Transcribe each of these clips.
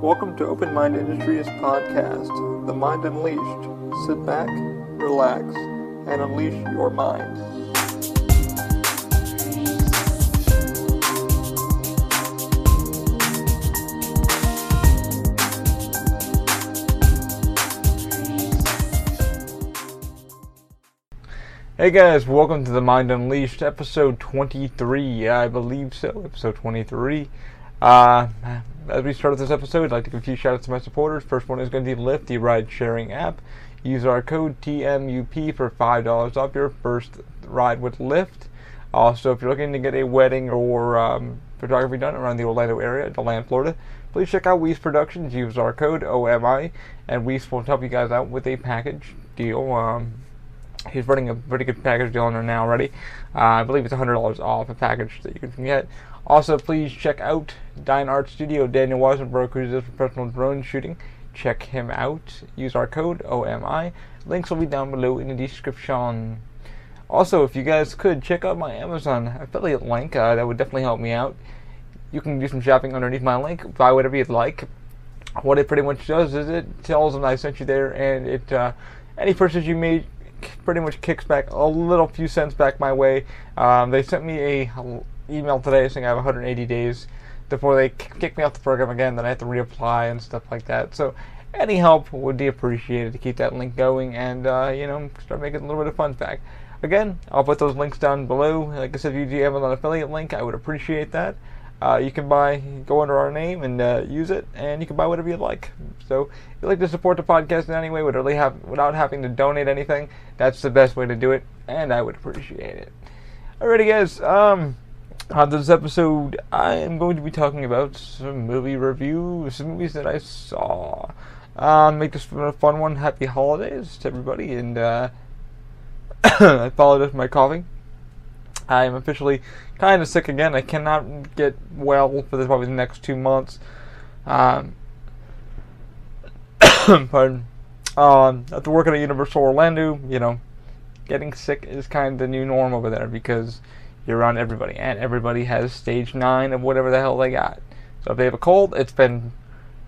Welcome to Open Mind Industries podcast, The Mind Unleashed. Sit back, relax, and unleash your mind. Hey guys, welcome to the Mind Unleashed, episode 23. I believe so, episode 23. Uh, as we start this episode, I'd like to give a few shout outs to my supporters. First one is going to be Lyft, the ride sharing app. Use our code TMUP for $5 off your first ride with Lyft. Also, if you're looking to get a wedding or um, photography done around the Orlando area, DeLand, Florida, please check out Weece Productions. Use our code OMI, and Weece will help you guys out with a package deal. Um, he's running a pretty good package deal on there now already. Uh, I believe it's $100 off a package that you can get. Also, please check out Dine Art Studio, Daniel Weisenberg, who does professional drone shooting. Check him out. Use our code OMI. Links will be down below in the description. Also, if you guys could check out my Amazon affiliate link, uh, that would definitely help me out. You can do some shopping underneath my link, buy whatever you'd like. What it pretty much does is it tells them I sent you there, and it uh, any purchase you made pretty much kicks back a little few cents back my way. Um, they sent me a email today saying I have 180 days before they kick me off the program again. Then I have to reapply and stuff like that. So any help would be appreciated to keep that link going and uh, you know start making a little bit of funds back. Again, I'll put those links down below. Like I said, if you do have an affiliate link, I would appreciate that. Uh, you can buy, go under our name and uh, use it, and you can buy whatever you'd like. So, if you'd like to support the podcast in any way, without, have, without having to donate anything, that's the best way to do it, and I would appreciate it. Alrighty, guys. Um, on this episode, I am going to be talking about some movie reviews, some movies that I saw. Um, make this a fun one. Happy holidays to everybody, and uh, I apologize for my coughing. I am officially kind of sick again. I cannot get well for this probably the next two months. Um, pardon. Um, after working at Universal Orlando, you know, getting sick is kind of the new norm over there because you're around everybody, and everybody has stage nine of whatever the hell they got. So if they have a cold, it's been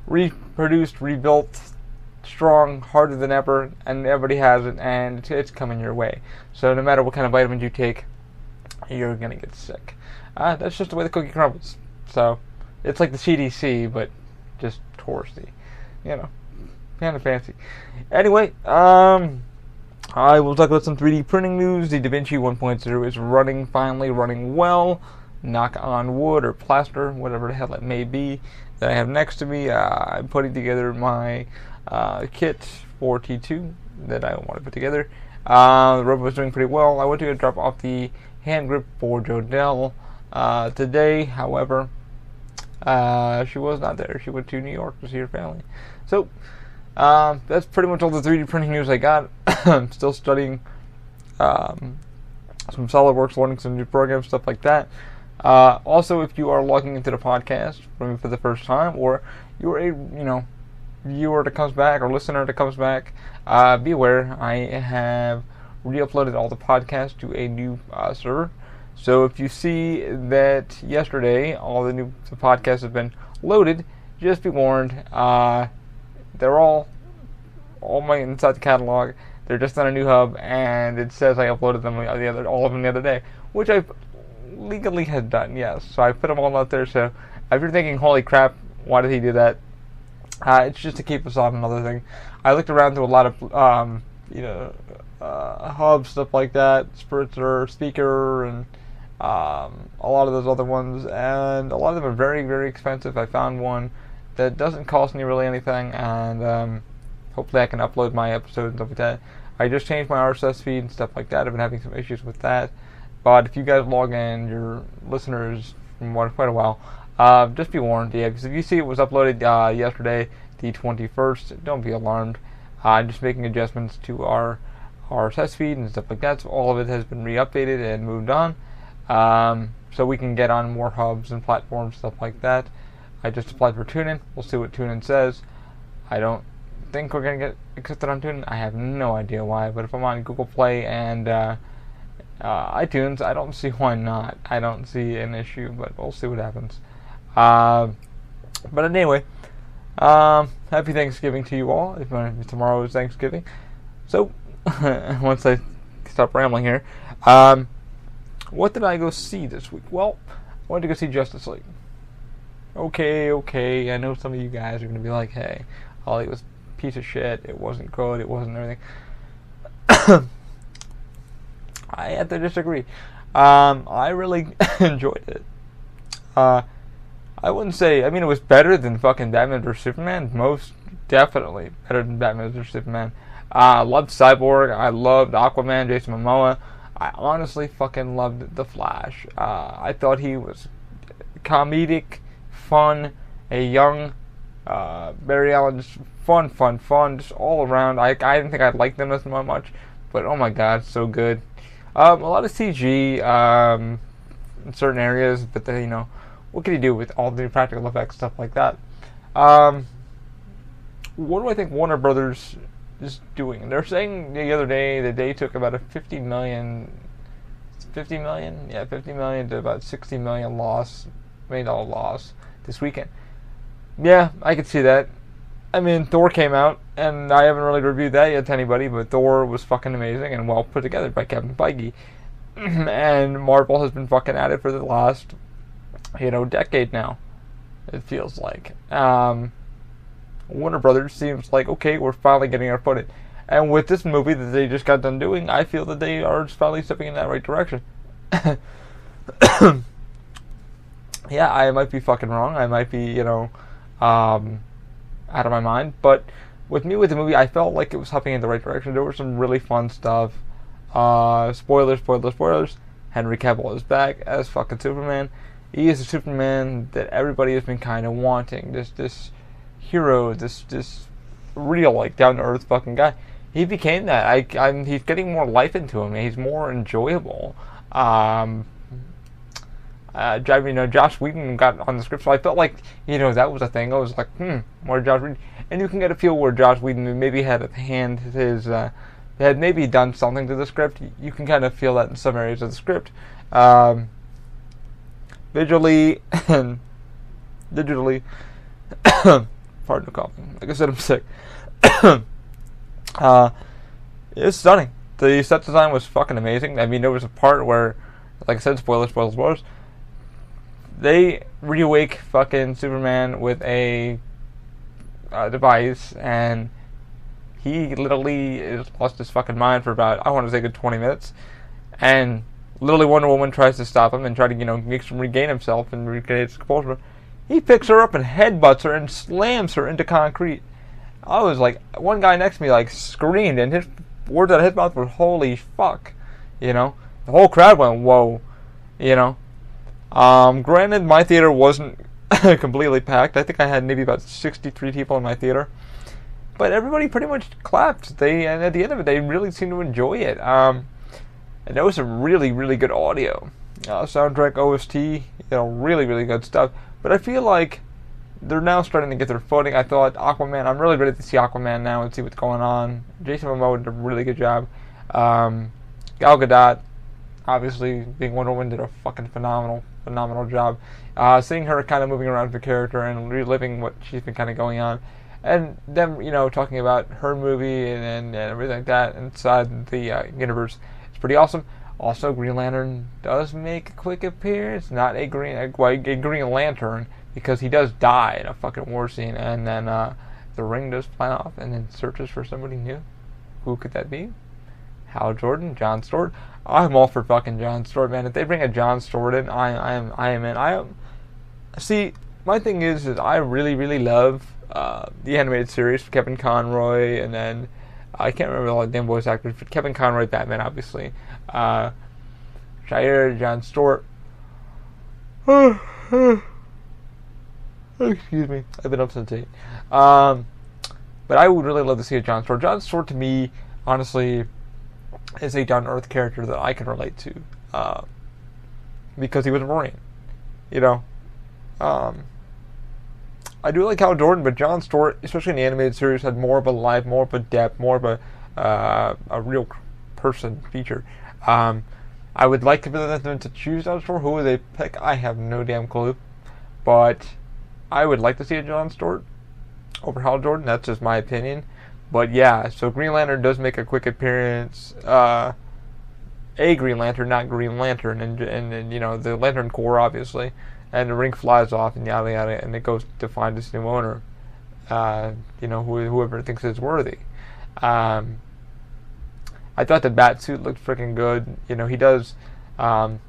reproduced, rebuilt, strong, harder than ever, and everybody has it, and it's coming your way. So no matter what kind of vitamins you take, you're gonna get sick. Uh, that's just the way the cookie crumbles. So it's like the CDC, but just touristy. You know, kind of fancy. Anyway, um, I will talk about some 3D printing news. The DaVinci 1.0 is running, finally running well. Knock on wood or plaster, whatever the hell it may be, that I have next to me. Uh, I'm putting together my uh, kit for T2 that I want to put together. Uh, the robot was doing pretty well. I went to go drop off the hand grip for Jodelle uh, today. However, uh, she was not there. She went to New York to see her family. So um, that's pretty much all the 3D printing news I got. I'm still studying um, some SolidWorks, learning some new programs, stuff like that. Uh, also, if you are logging into the podcast for, for the first time, or you're a you know viewer that comes back or listener that comes back, uh, be aware I have re-uploaded all the podcasts to a new uh, server. So if you see that yesterday all the new the podcasts have been loaded, just be warned. Uh, they're all all my inside the catalog. They're just on a new hub, and it says I uploaded them the other all of them the other day, which I legally had done. Yes, so I put them all out there. So if you're thinking, "Holy crap, why did he do that?" Uh, it's just to keep us on another thing. I looked around through a lot of um, you know uh, hub stuff like that, Spritzer, Spreaker, and um, a lot of those other ones, and a lot of them are very, very expensive. I found one that doesn't cost me really anything, and um, hopefully I can upload my episodes and stuff like that. I just changed my RSS feed and stuff like that. I've been having some issues with that, but if you guys log in, your listeners from quite a while, uh, just be warned, yeah, because if you see it was uploaded uh, yesterday, the 21st, don't be alarmed. I'm just making adjustments to our RSS feed and stuff like that. So all of it has been re-updated and moved on, um, so we can get on more hubs and platforms, stuff like that. I just applied for TuneIn. We'll see what TuneIn says. I don't think we're gonna get accepted on TuneIn. I have no idea why, but if I'm on Google Play and uh, uh, iTunes, I don't see why not. I don't see an issue, but we'll see what happens. Uh, but anyway, Um, happy Thanksgiving to you all. If, tomorrow is Thanksgiving. So, once I stop rambling here, um, what did I go see this week? Well, I went to go see Justice League. Okay, okay. I know some of you guys are going to be like, hey, Ollie was a piece of shit. It wasn't good. It wasn't everything. I have to disagree. Um, I really enjoyed it. Uh, I wouldn't say. I mean, it was better than fucking Batman vs Superman. Most definitely better than Batman vs Superman. I loved Cyborg. I loved Aquaman, Jason Momoa. I honestly fucking loved The Flash. Uh, I thought he was comedic, fun, a young uh, Barry Allen, just fun, fun, fun, just all around. I, I didn't think I'd like them as much, but oh my god, so good. Um, a lot of CG um, in certain areas, but then, you know, what can you do with all the practical effects, stuff like that? Um, what do I think Warner Brothers is doing? They're saying the other day that they took about a 50 million, 50 million, yeah, 50 million to about 60 million loss, million dollar loss this weekend. Yeah, I could see that. I mean, Thor came out, and I haven't really reviewed that yet to anybody, but Thor was fucking amazing and well put together by Kevin Feige. and Marvel has been fucking at it for the last you know, decade now. It feels like. Um, Warner Brothers seems like okay, we're finally getting our footing. And with this movie that they just got done doing, I feel that they are finally stepping in that right direction. yeah, I might be fucking wrong. I might be, you know, um, out of my mind. But with me with the movie, I felt like it was hopping in the right direction. There was some really fun stuff. Uh, spoilers, spoilers, spoilers. Henry Cavill is back as fucking Superman he is the Superman that everybody has been kind of wanting. This this hero, this this real like down to earth fucking guy. He became that. I, I'm, he's getting more life into him. He's more enjoyable. Um, uh, you know, Joss Whedon got on the script, so I felt like, you know, that was a thing. I was like, hmm, more Joss Whedon. And you can get a feel where Joss Whedon maybe had a hand, his, uh, had maybe done something to the script. You can kind of feel that in some areas of the script. Um, visually and digitally. pardon the coughing. Like I said, I'm sick. uh, it's stunning. The set design was fucking amazing. I mean, there was a part where, like I said, spoilers, spoilers, spoilers. They reawake fucking Superman with a device, and he literally lost his fucking mind for about I want to say good 20 minutes, and Literally, Wonder Woman tries to stop him and try to, you know, makes him regain himself and regain his composure. He picks her up and headbutts her and slams her into concrete. I was like, one guy next to me like screamed, and his words out of his mouth were "Holy fuck!" You know, the whole crowd went "Whoa!" You know. Um, granted, my theater wasn't completely packed. I think I had maybe about 63 people in my theater, but everybody pretty much clapped. They and at the end of it, they really seemed to enjoy it. Um, and there was some really, really good audio. Uh, soundtrack, OST, you know, really, really good stuff. But I feel like they're now starting to get their footing. I thought Aquaman, I'm really ready to see Aquaman now and see what's going on. Jason Momoa did a really good job. Um, Gal Gadot, obviously being Wonder Woman, did a fucking phenomenal, phenomenal job. Uh, seeing her kind of moving around the character and reliving what she's been kind of going on. And them, you know, talking about her movie and, and, and everything like that inside the uh, universe it's pretty awesome. Also, Green Lantern does make a quick appearance. Not a Green a, a Green Lantern because he does die in a fucking war scene, and then uh, the ring does fly off, and then searches for somebody new. Who could that be? Hal Jordan, John Stewart. I'm all for fucking John Stewart, man. If they bring a John Stewart in, I, I am, I am in. I am. See, my thing is, is I really, really love uh, the animated series, Kevin Conroy, and then I can't remember all the damn voice actors, but Kevin Conroy, Batman, obviously. Uh, Shire, John Stewart. Excuse me, I've been up since 8. Um, but I would really love to see a John Stewart. John Stewart, to me, honestly, is a down earth character that I can relate to. Uh, because he was a Marine. You know? Um, I do like Hal Jordan, but John Stewart, especially in the animated series, had more of a life, more of a depth, more of a uh, a real person feature. Um, I would like for them to choose John Stewart. Who would they pick? I have no damn clue. But I would like to see a John Stewart. over Hal Jordan. That's just my opinion. But yeah, so Green Lantern does make a quick appearance. Uh, a Green Lantern, not Green Lantern, and, and, and you know the Lantern Corps obviously, and the ring flies off and yada yada, and it goes to find its new owner. Uh, you know who, whoever thinks it's worthy. Um, I thought the bat suit looked freaking good. You know he does. Um,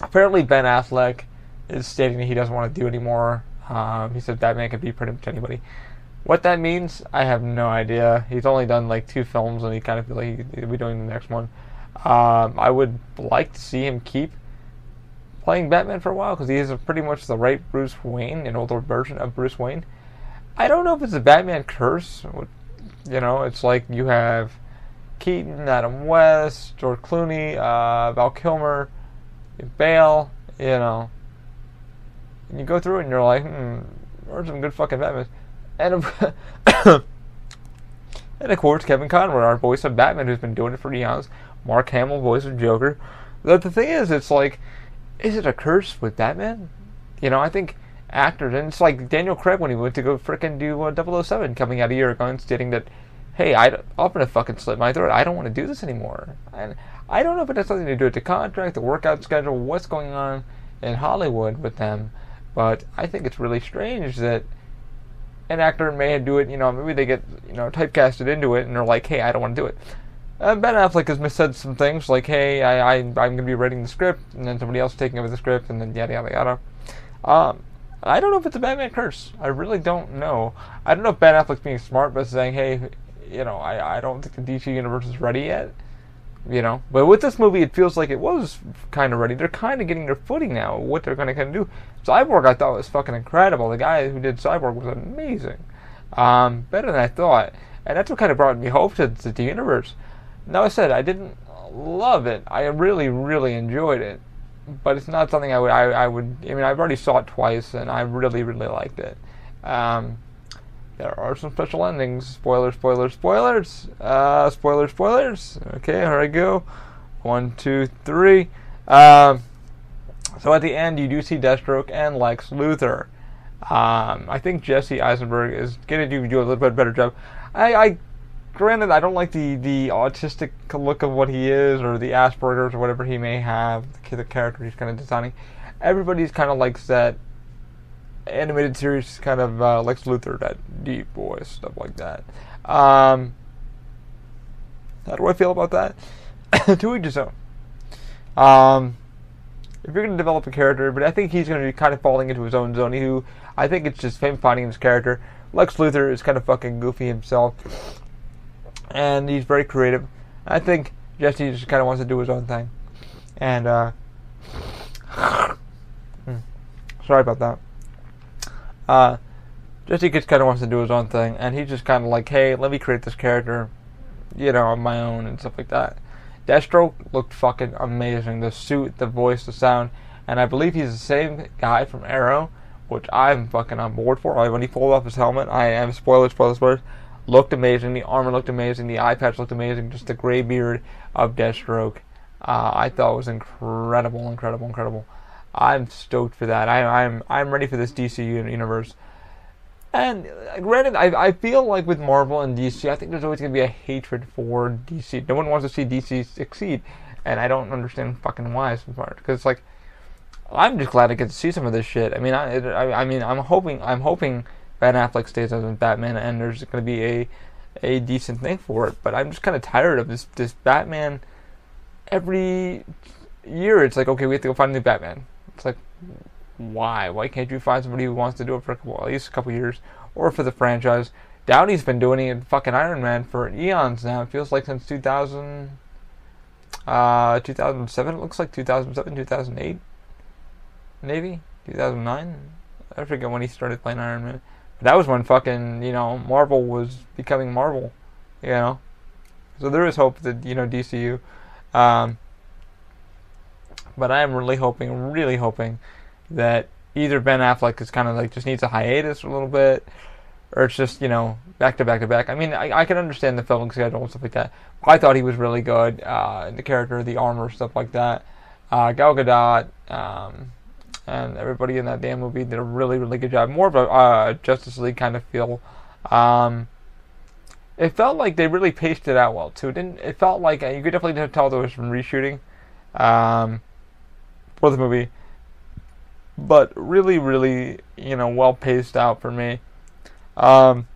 apparently Ben Affleck is stating that he doesn't want to do anymore. Um, he said Batman can be pretty much anybody. What that means, I have no idea. He's only done like two films, and he kind of feel like he'll be doing the next one. Um, I would like to see him keep playing Batman for a while because he is pretty much the right Bruce Wayne, an older version of Bruce Wayne. I don't know if it's a Batman curse. You know, it's like you have Keaton, Adam West, George Clooney, uh, Val Kilmer, Bale. You know, and you go through it and you're like, hmm, there's some good fucking Batman. And of, and of course, Kevin Conroy, our voice of Batman, who's been doing it for eons. Mark Hamill, voice of Joker. But the thing is, it's like, is it a curse with Batman? You know, I think actors, and it's like Daniel Craig when he went to go fricking do uh, 007 coming out a year ago and stating that, hey, I, I'm gonna fucking slit my throat. I don't want to do this anymore. And I don't know if it has something to do with the contract, the workout schedule, what's going on in Hollywood with them, but I think it's really strange that an actor may do it. You know, maybe they get you know typecasted into it, and they're like, hey, I don't want to do it. Uh, ben Affleck has said some things like, "Hey, I, I I'm going to be writing the script," and then somebody else taking over the script, and then yada yada yada. Um, I don't know if it's a Batman curse. I really don't know. I don't know if Ben Affleck's being smart by saying, "Hey, you know, I, I don't think the DC universe is ready yet." You know, but with this movie, it feels like it was kind of ready. They're kind of getting their footing now. What they're going to kind of do. Cyborg, I thought was fucking incredible. The guy who did Cyborg was amazing, um, better than I thought, and that's what kind of brought me hope to, to the universe. Now I said I didn't love it. I really, really enjoyed it, but it's not something I would. I, I would. I mean, I've already saw it twice, and I really, really liked it. Um, there are some special endings. Spoilers, spoilers, spoilers. Uh, spoilers, spoilers. Okay, here I go. One, two, three. Um, so at the end, you do see Deathstroke and Lex Luthor. Um, I think Jesse Eisenberg is going to do, do a little bit better job. I, I granted, I don't like the, the autistic look of what he is, or the Asperger's, or whatever he may have, the, character he's kind of designing. Everybody's kind of likes that animated series, kind of uh, Lex Luthor, that deep voice, stuff like that. Um, how do I feel about that? to each his own. Um, if you're going to develop a character, but I think he's going to be kind of falling into his own zone. Who I think it's just him finding his character. Lex Luthor is kind of fucking goofy himself and he's very creative. I think Jesse just kind of wants to do his own thing, and uh, hmm, sorry about that. Uh, Jesse just kind of wants to do his own thing, and he's just kind of like, hey, let me create this character, you know, on my own and stuff like that. Deathstroke looked fucking amazing. The suit, the voice, the sound, and I believe he's the same guy from Arrow, which I'm fucking on board for. When he pulled off his helmet, I am spoilers, spoilers, spoilers looked amazing. The armor looked amazing. The eye patch looked amazing. Just the gray beard of Deathstroke, uh, I thought was incredible, incredible, incredible. I'm stoked for that. I, am I'm, I'm ready for this DC universe. And granted, I, I feel like with Marvel and DC, I think there's always going to be a hatred for DC. No one wants to see DC succeed, and I don't understand fucking why so far. Because it's like, I'm just glad I get to see some of this shit. I mean, I, I, I mean, I'm hoping, I'm hoping Ben Affleck stays as Batman, and there's going to be a a decent thing for it. But I'm just kind of tired of this this Batman. Every year, it's like okay, we have to go find a new Batman. It's like why? Why can't you find somebody who wants to do it for well, at least a couple years, or for the franchise? Downey's been doing it in fucking Iron Man for eons now. It feels like since 2000, uh, 2007. It looks like 2007, 2008, maybe 2009. I forget when he started playing Iron Man that was when fucking you know Marvel was becoming Marvel, you know. So there is hope that you know DCU, um, but I am really hoping, really hoping that either Ben Affleck is kind of like just needs a hiatus a little bit, or it's just you know back to back to back. I mean, I, I can understand the filming schedule and stuff like that. I thought he was really good, uh, the character, the armor, stuff like that. Uh, Gal Gadot. Um, and everybody in that damn movie did a really, really good job. More of a uh, Justice League kind of feel. Um, it felt like they really paced it out well too. It didn't it felt like uh, you could definitely tell there was some reshooting um, for the movie, but really, really, you know, well paced out for me. Um,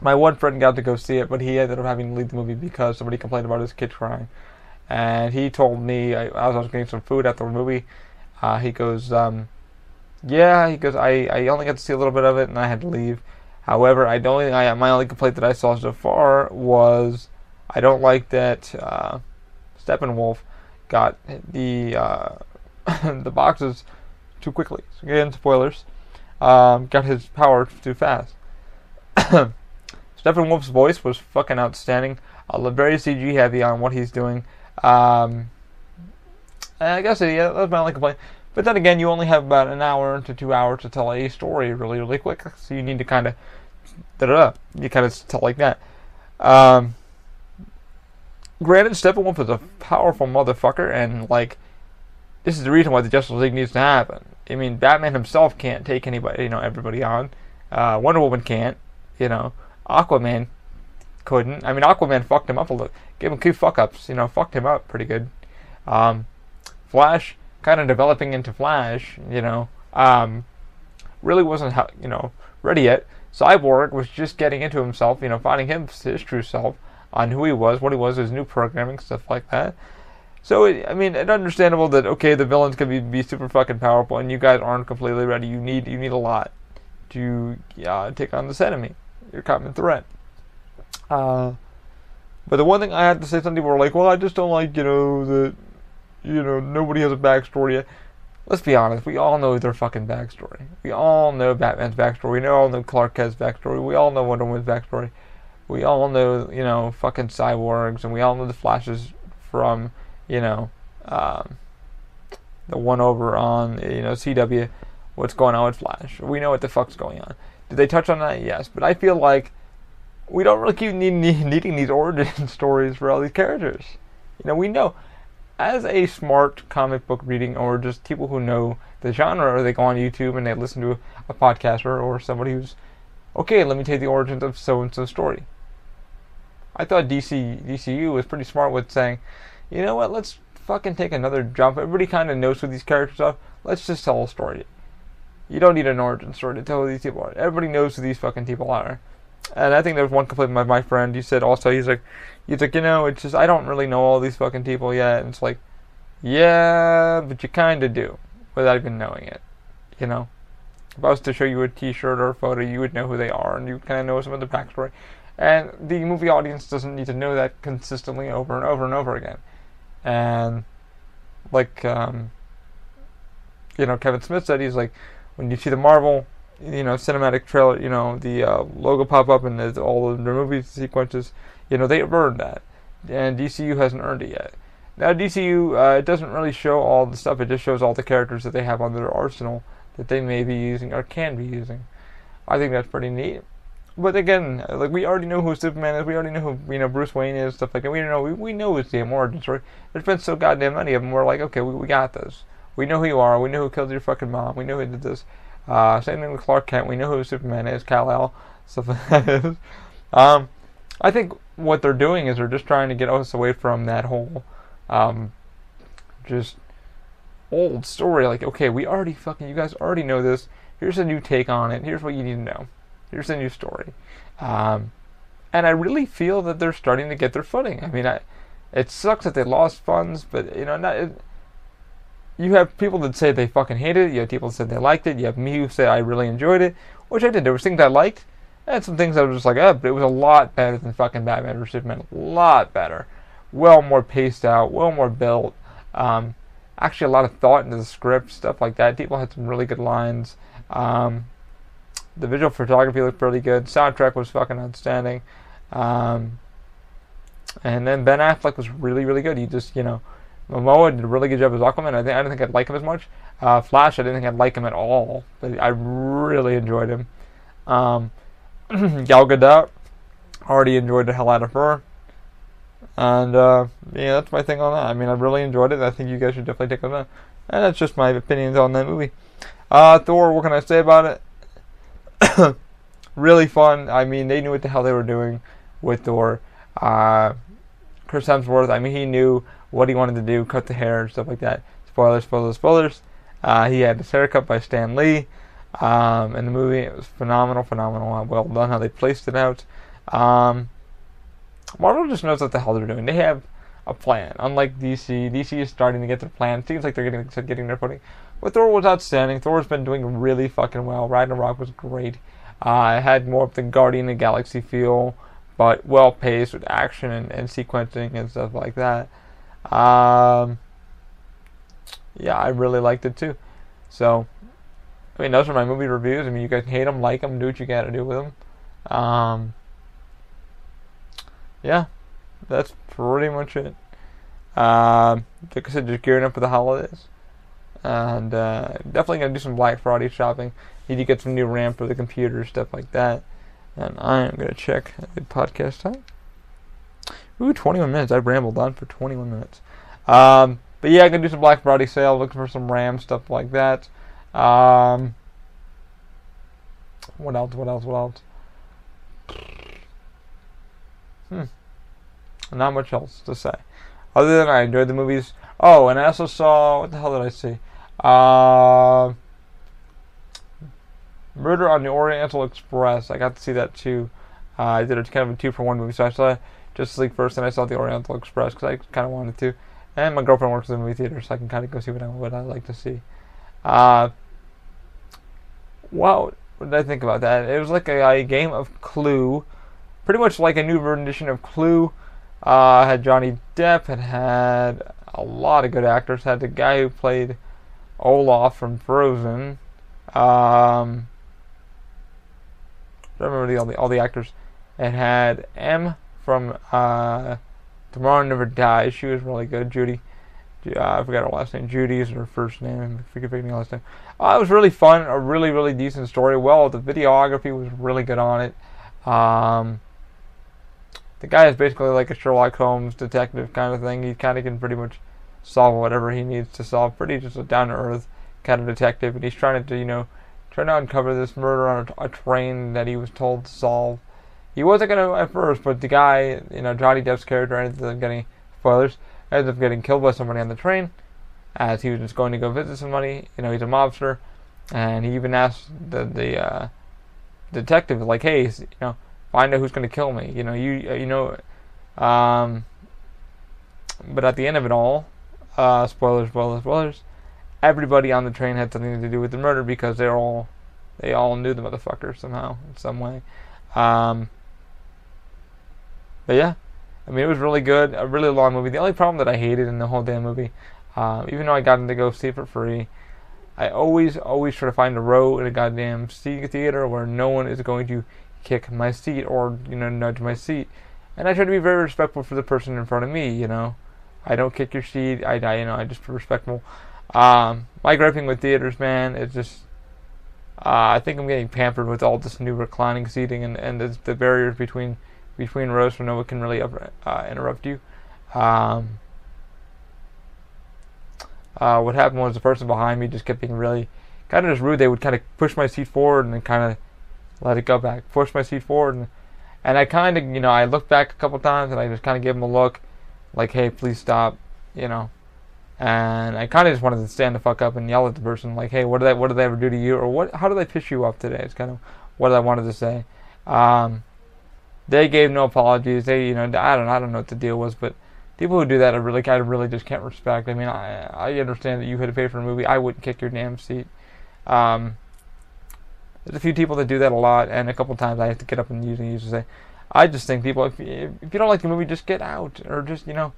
my one friend got to go see it, but he ended up having to leave the movie because somebody complained about his kid crying. And he told me as I was getting some food after the movie, uh, he goes, um, "Yeah," he goes, "I, I only got to see a little bit of it, and I had to leave." However, I don't. I, my only complaint that I saw so far was I don't like that uh, Steppenwolf got the uh, the boxes too quickly. So again, spoilers. Um, got his power too fast. Steppenwolf's voice was fucking outstanding. Uh, very CG heavy on what he's doing. Um, I guess yeah, that's my only complaint. But then again, you only have about an hour to two hours to tell a story really, really quick. So you need to kind of, da da da. You kind of tell like that. Um, granted, Steppenwolf is a powerful motherfucker, and like, this is the reason why the Justice League needs to happen. I mean, Batman himself can't take anybody, you know, everybody on. Uh, Wonder Woman can't, you know. Aquaman couldn't. I mean, Aquaman fucked him up a little. Gave him two fuck ups, you know, fucked him up pretty good. Um, Flash, kind of developing into Flash, you know, um, really wasn't, you know, ready yet. Cyborg was just getting into himself, you know, finding him, his true self on who he was, what he was, his new programming, stuff like that. So, it, I mean, it's understandable that okay, the villains can be, be super fucking powerful, and you guys aren't completely ready. You need you need a lot to uh, take on this enemy, your common threat. Uh, but the one thing I had to say, some people were like, "Well, I just don't like, you know, that, you know, nobody has a backstory yet." Let's be honest, we all know their fucking backstory. We all know Batman's backstory. We all know Clark Kent's backstory. We all know Wonder Woman's backstory we all know, you know, fucking cyborgs, and we all know the flashes from, you know, um, the one over on, you know, CW, what's going on with Flash. We know what the fuck's going on. Did they touch on that? Yes, but I feel like we don't really keep need, need, needing these origin stories for all these characters. You know, we know as a smart comic book reading or just people who know the genre, or they go on YouTube and they listen to a podcaster or somebody who's okay. Let me take the origins of so and so story. I thought DC DCU was pretty smart with saying, you know what, let's fucking take another jump. Everybody kind of knows who these characters are. Let's just tell a story. You don't need an origin story to tell who these people are. Everybody knows who these fucking people are. And I think there was one complaint by my friend. He said also, he's like, he's like, you know, it's just I don't really know all these fucking people yet. And it's like, yeah, but you kind of do without even knowing it. You know, if I was to show you a T-shirt or a photo, you would know who they are, and you kind of know some of the backstory. And the movie audience doesn't need to know that consistently over and over and over again. And like um, you know, Kevin Smith said, he's like, when you see the Marvel, you know, cinematic trailer, you know, the uh, logo pop up and all the movie sequences, you know, they earned that, and DCU hasn't earned it yet. Now DCU, uh, it doesn't really show all the stuff; it just shows all the characters that they have on their arsenal that they may be using or can be using. I think that's pretty neat but again, like we already know who Superman is. We already know who you know Bruce Wayne is. Stuff like that. We know we, we know his damn origin story. There's been so goddamn many of them. We're like, okay, we, we got this. We know who you are. We know who killed your fucking mom. We know who did this. Uh, same thing with Clark Kent. We know who Superman is. Kal El. Stuff like that. um, I think what they're doing is they're just trying to get us away from that whole, um, just old story. Like, okay, we already fucking, you guys already know this. Here's a new take on it. Here's what you need to know. Here's a new story. Um, and I really feel that they're starting to get their footing. I mean, I, it sucks that they lost funds, but you know, not, it, you have people that say they fucking hated it. You have people that said they liked it. You have me who say I really enjoyed it, which I did. There was things I liked, and some things I was just like, oh, but it was a lot better than fucking Batman vs Superman. A lot better, well more paced out, well more built. Um, actually, a lot of thought into the script, stuff like that. People had some really good lines. Um, the visual photography looked pretty good. Soundtrack was fucking outstanding. Um, and then Ben Affleck was really, really good. He just, you know, Momoa did a really good job as Aquaman. I think I didn't think I'd like him as much. Uh, Flash, I didn't think I'd like him at all, but I really enjoyed him. Um, Gal Gadot, already enjoyed the hell out of her. And uh, yeah, that's my thing on that. I mean, I really enjoyed it. I think you guys should definitely take a look. And that's just my opinions on that movie. Uh, Thor, what can I say about it? really fun. I mean, they knew what the hell they were doing with Thor. Uh, Chris Hemsworth, I mean, he knew what he wanted to do, cut the hair and stuff like that. Spoilers, spoilers, spoilers. Uh, he had his hair cut by Stan Lee. Um, in the movie, it was phenomenal, phenomenal. Well done how they placed it out. Um, Marvel just knows what the hell they're doing. They have a plan. Unlike DC, DC is starting to get their plan. Seems like they're getting getting their footing. But Thor was outstanding. Thor's been doing really fucking well. Ragnarok was great. Uh, it had more of the Guardian of the Galaxy feel, but well paced with action and, and sequencing and stuff like that. Um, yeah, I really liked it too. So, I mean, those are my movie reviews. I mean, you guys hate them, like them, do what you gotta do with them. Um, yeah, that's pretty much it. Um, like I said, just gearing up for the holidays. And uh, definitely gonna do some Black Friday shopping. Need to get some new RAM for the computer, stuff like that. And I am gonna check the podcast time. Ooh, 21 minutes. I rambled on for 21 minutes. Um, but yeah, I'm gonna do some Black Friday sale, looking for some RAM stuff like that. Um, what else? What else? What else? Hmm. Not much else to say. Other than I enjoyed the movies. Oh, and I also saw what the hell did I see? Uh, Murder on the Oriental Express. I got to see that too. Uh, I did a kind of a two for one movie, so I saw Justice League first, and I saw the Oriental Express because I kind of wanted to. And my girlfriend works in the movie theater, so I can kind of go see what I like to see. Uh, wow, what did I think about that? It was like a, a game of Clue, pretty much like a new rendition of Clue. Uh, had Johnny Depp, it had a lot of good actors. Had the guy who played Olaf from Frozen. Um, I remember the, all the all the actors. It had M from uh, Tomorrow Never Dies. She was really good. Judy. Uh, I forgot her last name. Judy is her first name. I forget her last name. Uh, it was really fun. A really, really decent story. Well, the videography was really good on it. Um, the guy is basically like a Sherlock Holmes detective kind of thing. He kind of can pretty much solve whatever he needs to solve. Pretty just a down to earth kind of detective, and he's trying to, you know, trying to uncover this murder on a, a train that he was told to solve. He wasn't gonna at first, but the guy, you know, Johnny Depp's character ended up getting spoilers, ended up getting killed by somebody on the train as he was just going to go visit somebody. You know, he's a mobster, and he even asked the the uh, detective, like, "Hey, you know, find out who's to kill me." You know, you uh, you know, um, but at the end of it all, uh, spoilers, spoilers, spoilers. Everybody on the train had something to do with the murder because they're all they all knew the motherfucker somehow in some way. Um, but yeah, I mean, it was really good. A really long movie. The only problem that I hated in the whole damn movie, uh, even though I got to go see it for free, I always, always try to find a row in a goddamn theater where no one is going to kick my seat or you know nudge my seat, and I try to be very respectful for the person in front of me. You know, I don't kick your seat. I, I you know, I just respectful. Um, my griping with theaters, man, it's just. Uh, I think I'm getting pampered with all this new reclining seating and, and the, the barriers between between rows so no one can really uh, interrupt you. Um, uh, what happened was the person behind me just kept being really kind of just rude. They would kind of push my seat forward and then kind of let it go back, push my seat forward, and and I kind of you know I looked back a couple times and I just kind of gave them a look, like hey please stop, you know, and I kind of just wanted to stand the fuck up and yell at the person like hey what did I what did they ever do to you or what how did I piss you off today? It's kind of what I wanted to say. Um, they gave no apologies. They, you know, I don't, I don't know what the deal was, but people who do that, I really of really just can't respect. I mean, I, I understand that you had to pay for a movie. I wouldn't kick your damn seat. Um, there's a few people that do that a lot, and a couple times I have to get up and use and use to say, I just think people, if you, if you don't like the movie, just get out, or just, you know,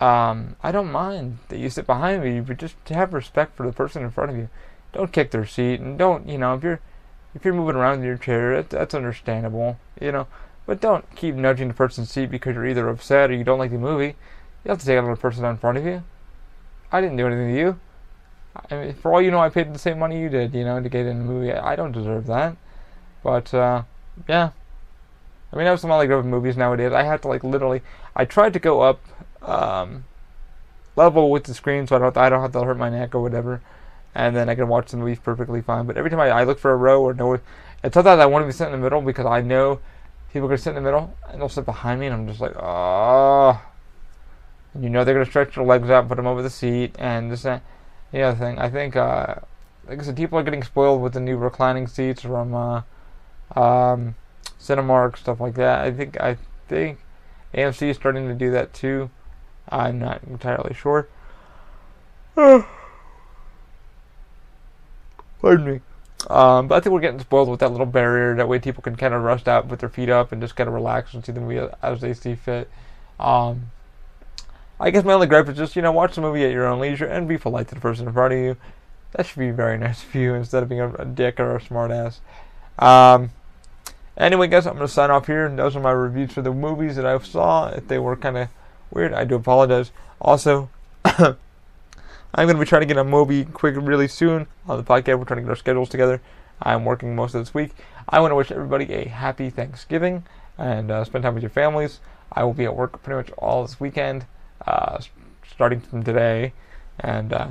um, I don't mind that you sit behind me, but just have respect for the person in front of you. Don't kick their seat, and don't, you know, if you're if you're moving around in your chair, that's understandable, you know. But don't keep nudging the person's seat because you're either upset or you don't like the movie. You have to take another person in front of you. I didn't do anything to you. I mean, for all you know, I paid the same money you did, you know, to get in the movie. I don't deserve that. But, uh, yeah. I mean, I have some like of movies nowadays. I had to like literally. I tried to go up um, level with the screen so I don't I don't have to hurt my neck or whatever and then I can watch the movies perfectly fine. But every time I, I look for a row or know And sometimes I want to be sitting in the middle because I know people are going to sit in the middle and they'll sit behind me, and I'm just like, oh. You know they're going to stretch their legs out, put them over the seat, and this and the other thing. I think, uh, like I said, people are getting spoiled with the new reclining seats from uh, um, Cinemark, stuff like that. I think I think AMC is starting to do that too. I'm not entirely sure. Pardon me. Um, but I think we're getting spoiled with that little barrier. That way, people can kind of rest out, put their feet up, and just kind of relax and see the movie as they see fit. Um, I guess my only gripe is just you know watch the movie at your own leisure and be polite to the person in front of you. That should be very nice of you instead of being a, a dick or a smartass. Um, anyway, guys, I'm gonna sign off here. Those are my reviews for the movies that I saw. If they were kind of weird, I do apologize. Also. I'm going to be trying to get a Moby quick really soon on the podcast. We're trying to get our schedules together. I'm working most of this week. I want to wish everybody a happy Thanksgiving and uh, spend time with your families. I will be at work pretty much all this weekend, uh, starting from today. And, uh,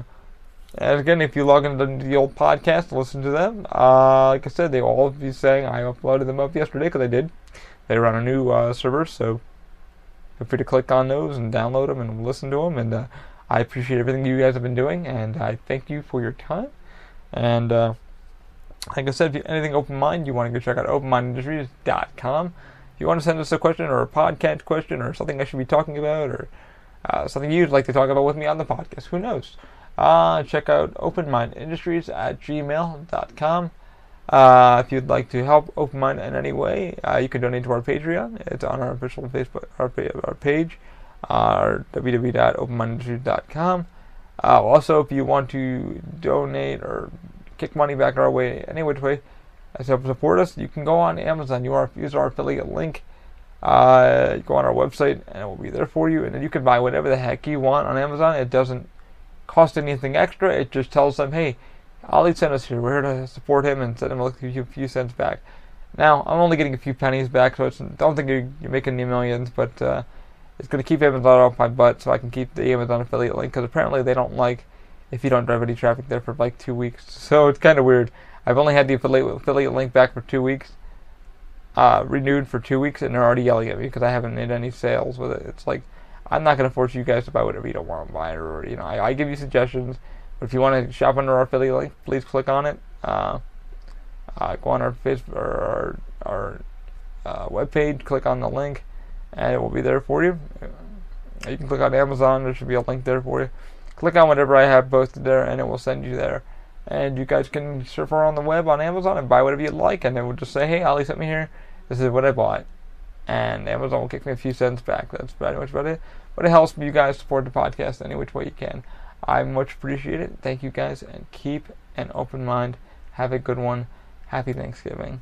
again, if you log into the old podcast, listen to them. Uh, like I said, they all be saying I uploaded them up yesterday because I did. They on a new uh, server, so feel free to click on those and download them and listen to them. And uh, I appreciate everything you guys have been doing, and I thank you for your time. And uh, like I said, if you anything open mind, you want to go check out openmindindustries.com. If you want to send us a question or a podcast question or something I should be talking about or uh, something you'd like to talk about with me on the podcast, who knows? Uh, check out openmindindustries at gmail.com. Uh, if you'd like to help Open Mind in any way, uh, you can donate to our Patreon. It's on our official Facebook our, our page uh, www.openmindindustries.com. Uh, also, if you want to donate or kick money back our way, any which way, to help support us, you can go on Amazon. You are use our affiliate link. Uh, go on our website, and it will be there for you. And then you can buy whatever the heck you want on Amazon. It doesn't cost anything extra. It just tells them, hey, Ali sent us here. We're here to support him and send him a few, cents back. Now, I'm only getting a few pennies back, so it's, don't think you're, you're making any millions, but uh, it's going to keep Amazon off my butt so I can keep the Amazon affiliate link because apparently they don't like if you don't drive any traffic there for like two weeks. So it's kind of weird. I've only had the affiliate, affiliate link back for two weeks, uh, renewed for two weeks, and they're already yelling at me because I haven't made any sales with it. It's like I'm not going to force you guys to buy whatever you don't want to buy, or you know, I, I give you suggestions. But if you want to shop under our affiliate link, please click on it. Uh, uh, go on our Facebook or our, our uh, webpage, click on the link and it will be there for you. You can click on Amazon, there should be a link there for you. Click on whatever I have posted there, and it will send you there. And you guys can surf around the web on Amazon and buy whatever you'd like, and it will just say, hey, Ali sent me here, this is what I bought. And Amazon will kick me a few cents back. That's pretty much about it. But it helps you guys support the podcast any which way you can. I much appreciate it. Thank you guys, and keep an open mind. Have a good one. Happy Thanksgiving.